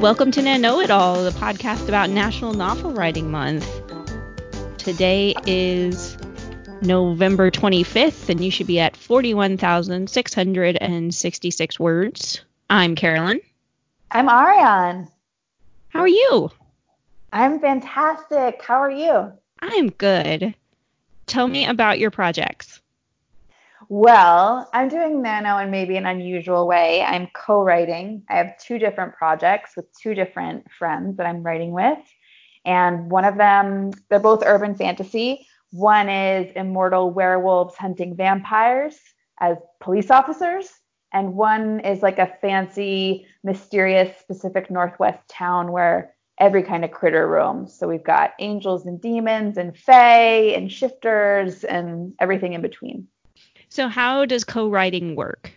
Welcome to Know It All, the podcast about National Novel Writing Month. Today is November 25th, and you should be at 41,666 words. I'm Carolyn. I'm Ariane. How are you? I'm fantastic. How are you? I'm good. Tell me about your projects. Well, I'm doing Nano in maybe an unusual way. I'm co writing. I have two different projects with two different friends that I'm writing with. And one of them, they're both urban fantasy. One is immortal werewolves hunting vampires as police officers. And one is like a fancy, mysterious Pacific Northwest town where every kind of critter roams. So we've got angels and demons and fae and shifters and everything in between. So, how does co writing work?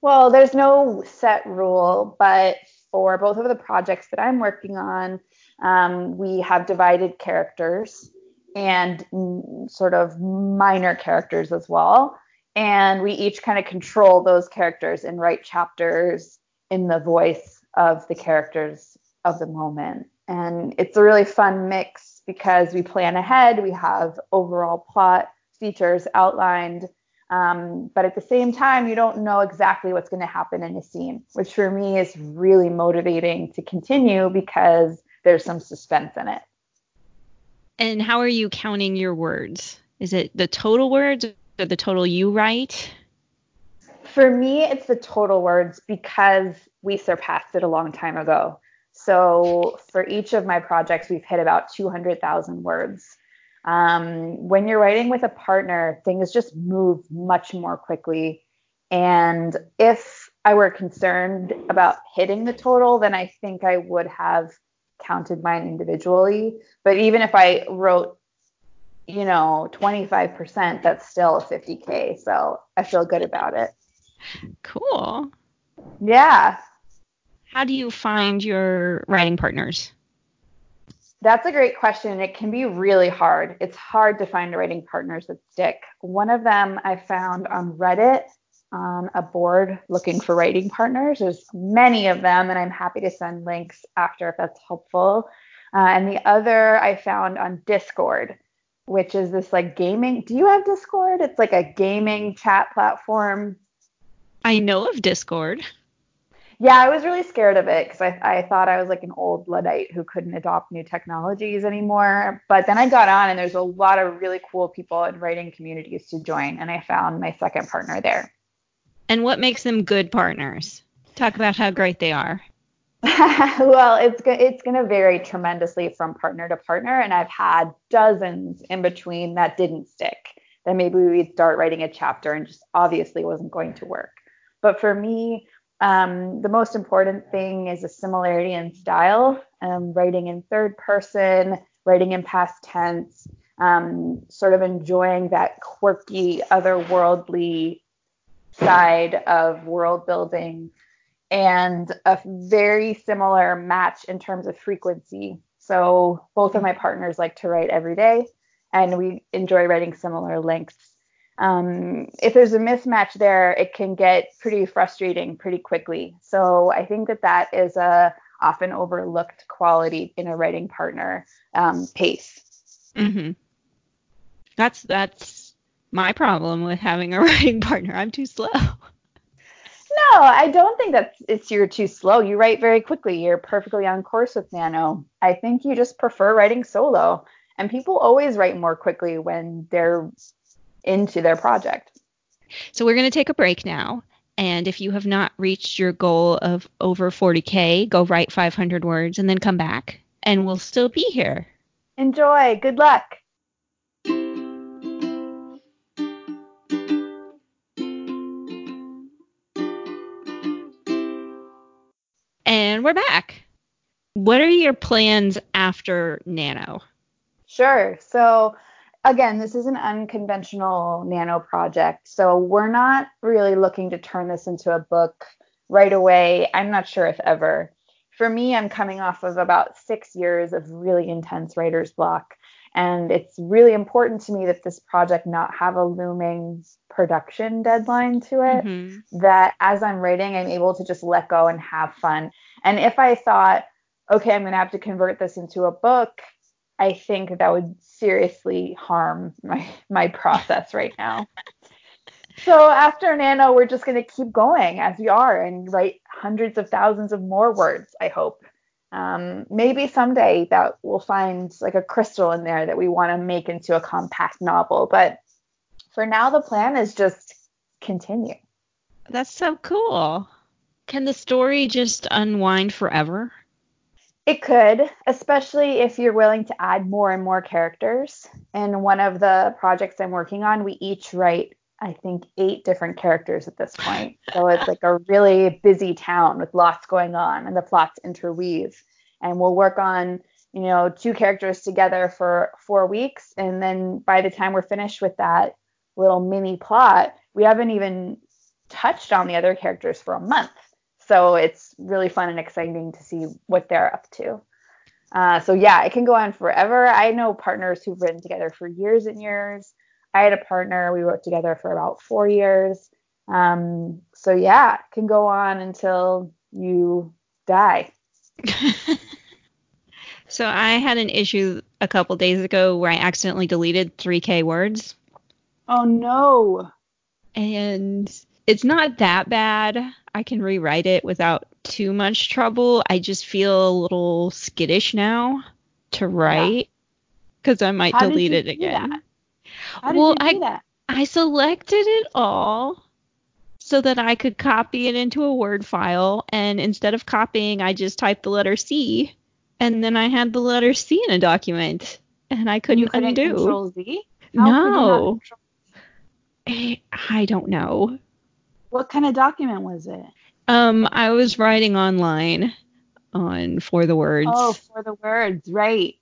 Well, there's no set rule, but for both of the projects that I'm working on, um, we have divided characters and sort of minor characters as well. And we each kind of control those characters and write chapters in the voice of the characters of the moment. And it's a really fun mix because we plan ahead, we have overall plot features outlined. Um, but at the same time, you don't know exactly what's going to happen in a scene, which for me is really motivating to continue because there's some suspense in it. And how are you counting your words? Is it the total words or the total you write? For me, it's the total words because we surpassed it a long time ago. So for each of my projects, we've hit about 200,000 words. Um, when you're writing with a partner, things just move much more quickly. And if I were concerned about hitting the total, then I think I would have counted mine individually. But even if I wrote, you know, 25%, that's still a 50K. So I feel good about it. Cool. Yeah. How do you find your writing partners? That's a great question. It can be really hard. It's hard to find writing partners that stick. One of them I found on Reddit on a board looking for writing partners. There's many of them, and I'm happy to send links after if that's helpful. Uh, and the other I found on Discord, which is this like gaming. Do you have Discord? It's like a gaming chat platform. I know of Discord. Yeah, I was really scared of it because I, I thought I was like an old Luddite who couldn't adopt new technologies anymore. But then I got on, and there's a lot of really cool people in writing communities to join, and I found my second partner there. And what makes them good partners? Talk about how great they are. well, it's it's going to vary tremendously from partner to partner, and I've had dozens in between that didn't stick. That maybe we'd start writing a chapter and just obviously wasn't going to work. But for me, um, the most important thing is a similarity in style, um, writing in third person, writing in past tense, um, sort of enjoying that quirky, otherworldly side of world building, and a very similar match in terms of frequency. So both of my partners like to write every day, and we enjoy writing similar lengths um, if there's a mismatch there, it can get pretty frustrating pretty quickly. So I think that that is a often overlooked quality in a writing partner um, pace. Mm-hmm. That's that's my problem with having a writing partner. I'm too slow. No, I don't think that it's you're too slow. You write very quickly. You're perfectly on course with Nano. I think you just prefer writing solo. And people always write more quickly when they're into their project. So we're going to take a break now. And if you have not reached your goal of over 40K, go write 500 words and then come back, and we'll still be here. Enjoy. Good luck. And we're back. What are your plans after Nano? Sure. So again, this is an unconventional nano project. So we're not really looking to turn this into a book right away. I'm not sure if ever. For me, I'm coming off of about six years of really intense writer's block. And it's really important to me that this project not have a looming production deadline to it. Mm-hmm. That as I'm writing, I'm able to just let go and have fun. And if I thought, okay, I'm going to have to convert this into a book, I think that would seriously harm my my process right now. so after Nano, we're just going to keep going as we are and write hundreds of thousands of more words, I hope. Um, maybe someday that we'll find like a crystal in there that we want to make into a compact novel. But for now, the plan is just continue. That's so cool. Can the story just unwind forever? It could, especially if you're willing to add more and more characters. In one of the projects I'm working on, we each write, I think, eight different characters at this point. So it's like a really busy town with lots going on, and the plots interweave. And we'll work on, you know, two characters together for four weeks, and then by the time we're finished with that little mini plot, we haven't even touched on the other characters for a month. So it's really fun and exciting to see what they're up to. Uh, so yeah, it can go on forever. I know partners who've written together for years and years. I had a partner we wrote together for about four years. Um, so yeah, it can go on until you die. so I had an issue a couple days ago where I accidentally deleted 3K words. Oh no. And it's not that bad. I can rewrite it without too much trouble. I just feel a little skittish now to write because yeah. I might How delete it again. well, I, that? I selected it all so that I could copy it into a Word file. And instead of copying, I just typed the letter C. And then I had the letter C in a document. And I couldn't, you couldn't undo. Control Z? How no. I, eh, I don't know. What kind of document was it? Um, I was writing online on for the words. Oh, for the words, right.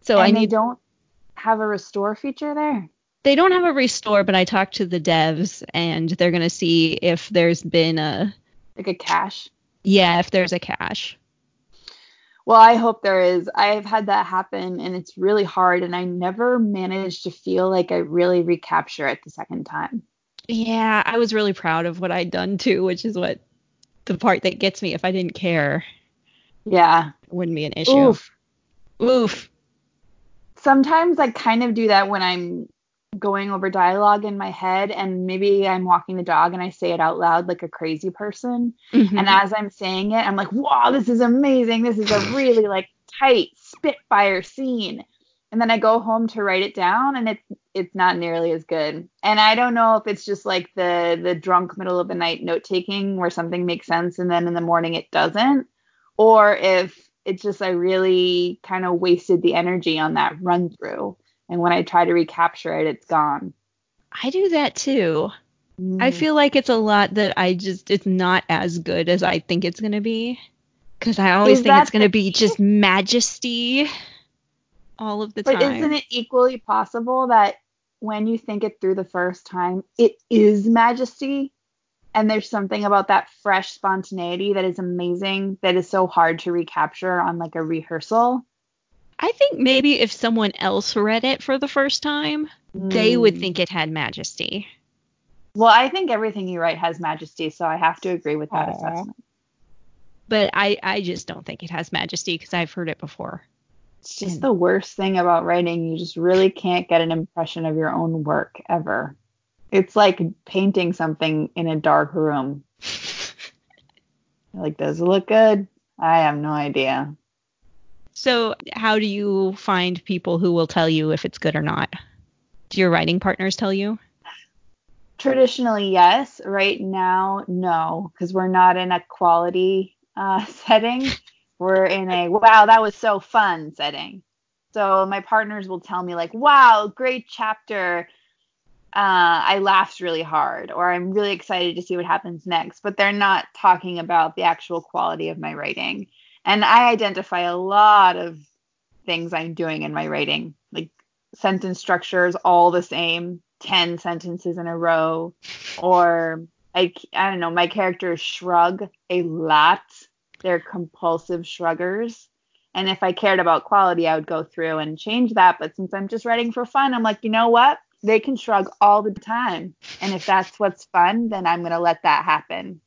So and I need don't have a restore feature there. They don't have a restore, but I talked to the devs and they're gonna see if there's been a like a cache. Yeah, if there's a cache. Well, I hope there is. I've had that happen and it's really hard and I never managed to feel like I really recapture it the second time. Yeah, I was really proud of what I'd done too, which is what the part that gets me. If I didn't care, yeah, it wouldn't be an issue. Oof. Oof. Sometimes I kind of do that when I'm going over dialogue in my head and maybe I'm walking the dog and I say it out loud like a crazy person. Mm-hmm. And as I'm saying it, I'm like, wow, this is amazing. This is a really like tight spitfire scene and then I go home to write it down and it's it's not nearly as good. And I don't know if it's just like the the drunk middle of the night note taking where something makes sense and then in the morning it doesn't or if it's just I really kind of wasted the energy on that run through and when I try to recapture it it's gone. I do that too. Mm. I feel like it's a lot that I just it's not as good as I think it's going to be cuz I always Is think it's going to be just majesty all of the but time. But isn't it equally possible that when you think it through the first time, it is majesty? And there's something about that fresh spontaneity that is amazing, that is so hard to recapture on like a rehearsal. I think maybe if someone else read it for the first time, mm. they would hmm. think it had majesty. Well, I think everything you write has majesty, so I have to agree with that Aww. assessment. But I, I just don't think it has majesty because I've heard it before. It's just the worst thing about writing. You just really can't get an impression of your own work ever. It's like painting something in a dark room. like, does it look good? I have no idea. So, how do you find people who will tell you if it's good or not? Do your writing partners tell you? Traditionally, yes. Right now, no, because we're not in a quality uh, setting we're in a wow, that was so fun setting. So my partners will tell me like, wow, great chapter. Uh, I laughed really hard, or I'm really excited to see what happens next. But they're not talking about the actual quality of my writing. And I identify a lot of things I'm doing in my writing, like sentence structures all the same, 10 sentences in a row, or I, I don't know, my characters shrug a lot they're compulsive shruggers. And if I cared about quality, I would go through and change that. But since I'm just writing for fun, I'm like, you know what? They can shrug all the time. And if that's what's fun, then I'm going to let that happen.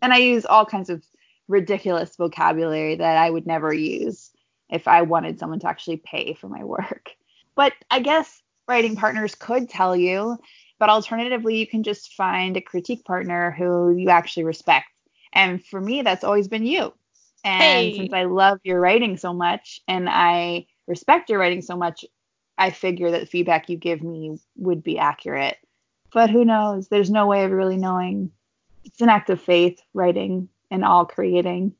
And I use all kinds of ridiculous vocabulary that I would never use if I wanted someone to actually pay for my work. But I guess writing partners could tell you, but alternatively, you can just find a critique partner who you actually respect. And for me, that's always been you. And hey. since I love your writing so much and I respect your writing so much, I figure that the feedback you give me would be accurate. But who knows? There's no way of really knowing. It's an act of faith, writing and all creating.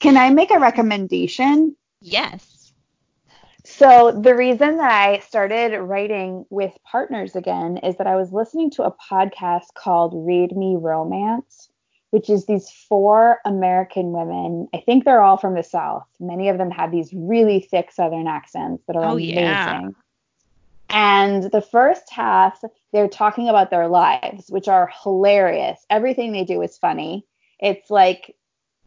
Can I make a recommendation? Yes. So, the reason that I started writing with partners again is that I was listening to a podcast called Read Me Romance, which is these four American women. I think they're all from the South. Many of them have these really thick Southern accents that are oh, amazing. Yeah. And the first half, they're talking about their lives, which are hilarious. Everything they do is funny. It's like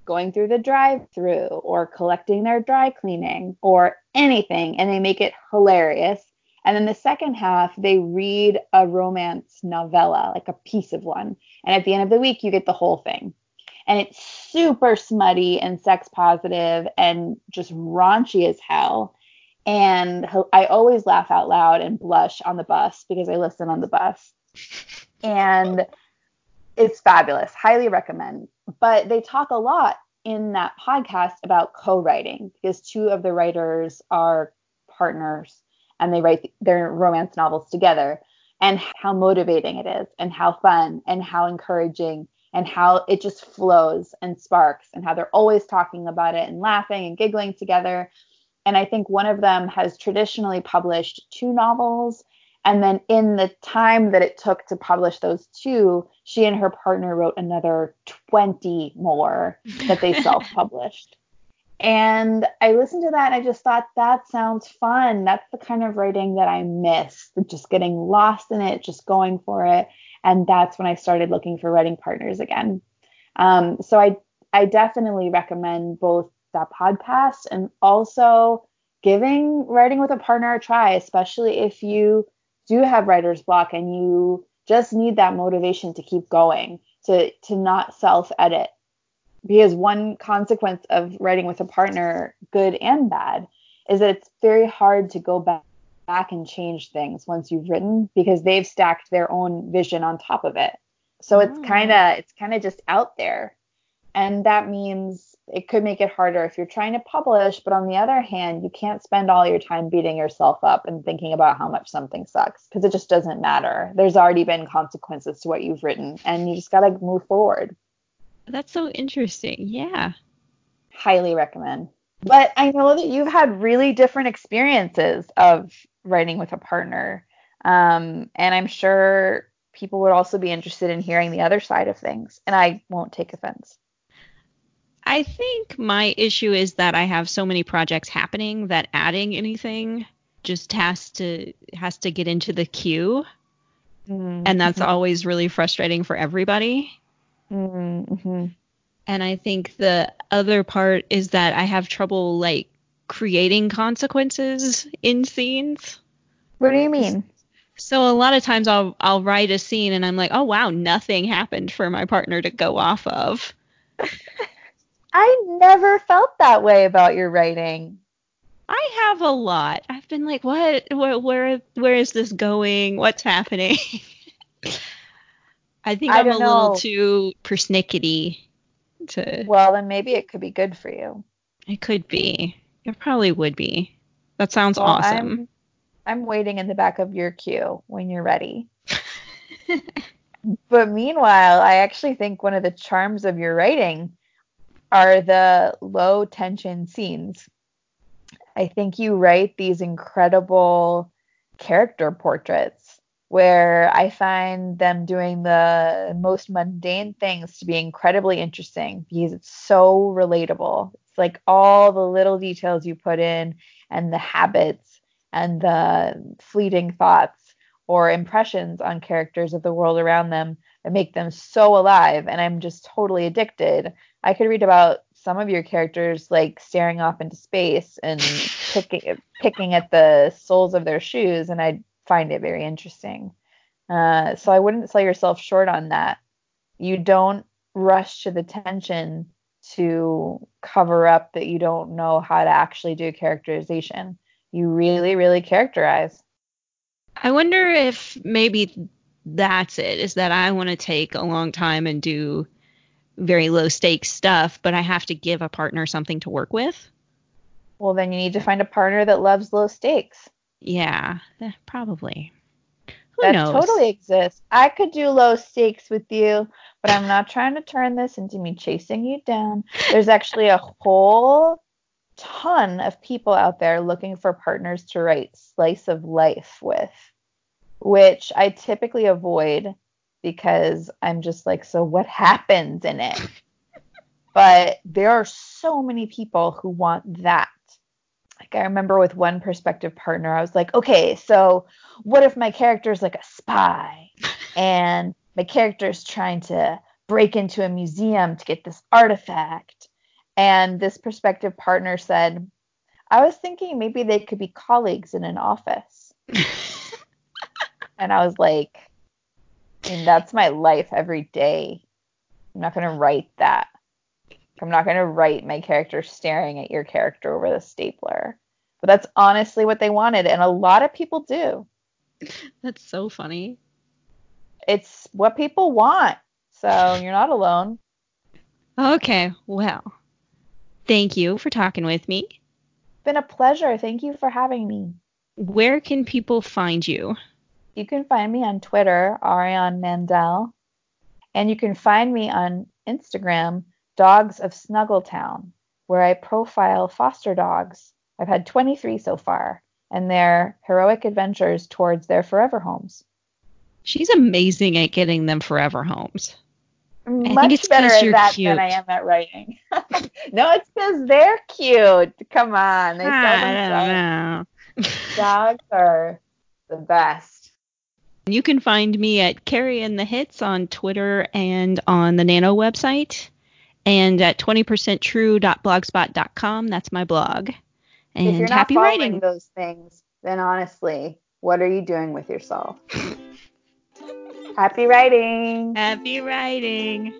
going through the drive through or collecting their dry cleaning or anything, and they make it hilarious. And then the second half, they read a romance novella, like a piece of one. And at the end of the week, you get the whole thing. And it's super smutty and sex positive and just raunchy as hell. And I always laugh out loud and blush on the bus because I listen on the bus. And it's fabulous. Highly recommend. But they talk a lot in that podcast about co-writing because two of the writers are partners and they write their romance novels together and how motivating it is and how fun and how encouraging and how it just flows and sparks and how they're always talking about it and laughing and giggling together. And I think one of them has traditionally published two novels and then in the time that it took to publish those two, she and her partner wrote another 20 more that they self published. And I listened to that and I just thought that sounds fun. That's the kind of writing that I miss, just getting lost in it, just going for it. And that's when I started looking for writing partners again. Um, so I I definitely recommend both that podcast and also giving writing with a partner a try, especially if you do have writer's block and you just need that motivation to keep going, to to not self edit. Because one consequence of writing with a partner, good and bad, is that it's very hard to go back back and change things once you've written because they've stacked their own vision on top of it. So it's mm. kind of it's kind of just out there. And that means it could make it harder if you're trying to publish, but on the other hand, you can't spend all your time beating yourself up and thinking about how much something sucks because it just doesn't matter. There's already been consequences to what you've written, and you just got to move forward. That's so interesting. Yeah. Highly recommend. But I know that you've had really different experiences of writing with a partner. Um, and I'm sure people would also be interested in hearing the other side of things. And I won't take offense. I think my issue is that I have so many projects happening that adding anything just has to has to get into the queue. Mm-hmm. And that's always really frustrating for everybody. Mm-hmm. And I think the other part is that I have trouble like creating consequences in scenes. What do you mean? So a lot of times I'll I'll write a scene and I'm like, "Oh wow, nothing happened for my partner to go off of." I never felt that way about your writing. I have a lot. I've been like, what, where, where, where is this going? What's happening? I think I am a know. little too persnickety to. Well, then maybe it could be good for you. It could be. It probably would be. That sounds well, awesome. I'm, I'm waiting in the back of your queue when you're ready. but meanwhile, I actually think one of the charms of your writing are the low tension scenes. I think you write these incredible character portraits where I find them doing the most mundane things to be incredibly interesting because it's so relatable. It's like all the little details you put in and the habits and the fleeting thoughts or impressions on characters of the world around them that make them so alive and I'm just totally addicted I could read about some of your characters like staring off into space and picking picking at the soles of their shoes, and I'd find it very interesting. Uh, so I wouldn't sell yourself short on that. You don't rush to the tension to cover up that you don't know how to actually do characterization. You really, really characterize. I wonder if maybe that's it, is that I want to take a long time and do very low stakes stuff, but I have to give a partner something to work with. Well, then you need to find a partner that loves low stakes. Yeah, eh, probably. Who that knows? totally exists. I could do low stakes with you, but I'm not trying to turn this into me chasing you down. There's actually a whole ton of people out there looking for partners to write slice of life with, which I typically avoid because I'm just like, so what happens in it? but there are so many people who want that I remember with one prospective partner, I was like, okay, so what if my character is like a spy and my character is trying to break into a museum to get this artifact? And this prospective partner said, I was thinking maybe they could be colleagues in an office. and I was like, I mean, that's my life every day. I'm not going to write that. I'm not going to write my character staring at your character over the stapler. But that's honestly what they wanted, and a lot of people do. That's so funny. It's what people want. So you're not alone. Okay, well, thank you for talking with me. It's been a pleasure. Thank you for having me. Where can people find you? You can find me on Twitter, Ariane Mandel, and you can find me on Instagram, Dogs of Snuggletown, where I profile foster dogs. I've had 23 so far, and their heroic adventures towards their forever homes. She's amazing at getting them forever homes. Much I think it's better at that cute. than I am at writing. no, it's because they're cute. Come on, they ah, sell I don't know. Dogs are the best. You can find me at Carrie and the Hits on Twitter and on the Nano website, and at 20percenttrue.blogspot.com. That's my blog. And if you're not happy following writing. those things, then honestly, what are you doing with yourself? Happy writing. Happy writing.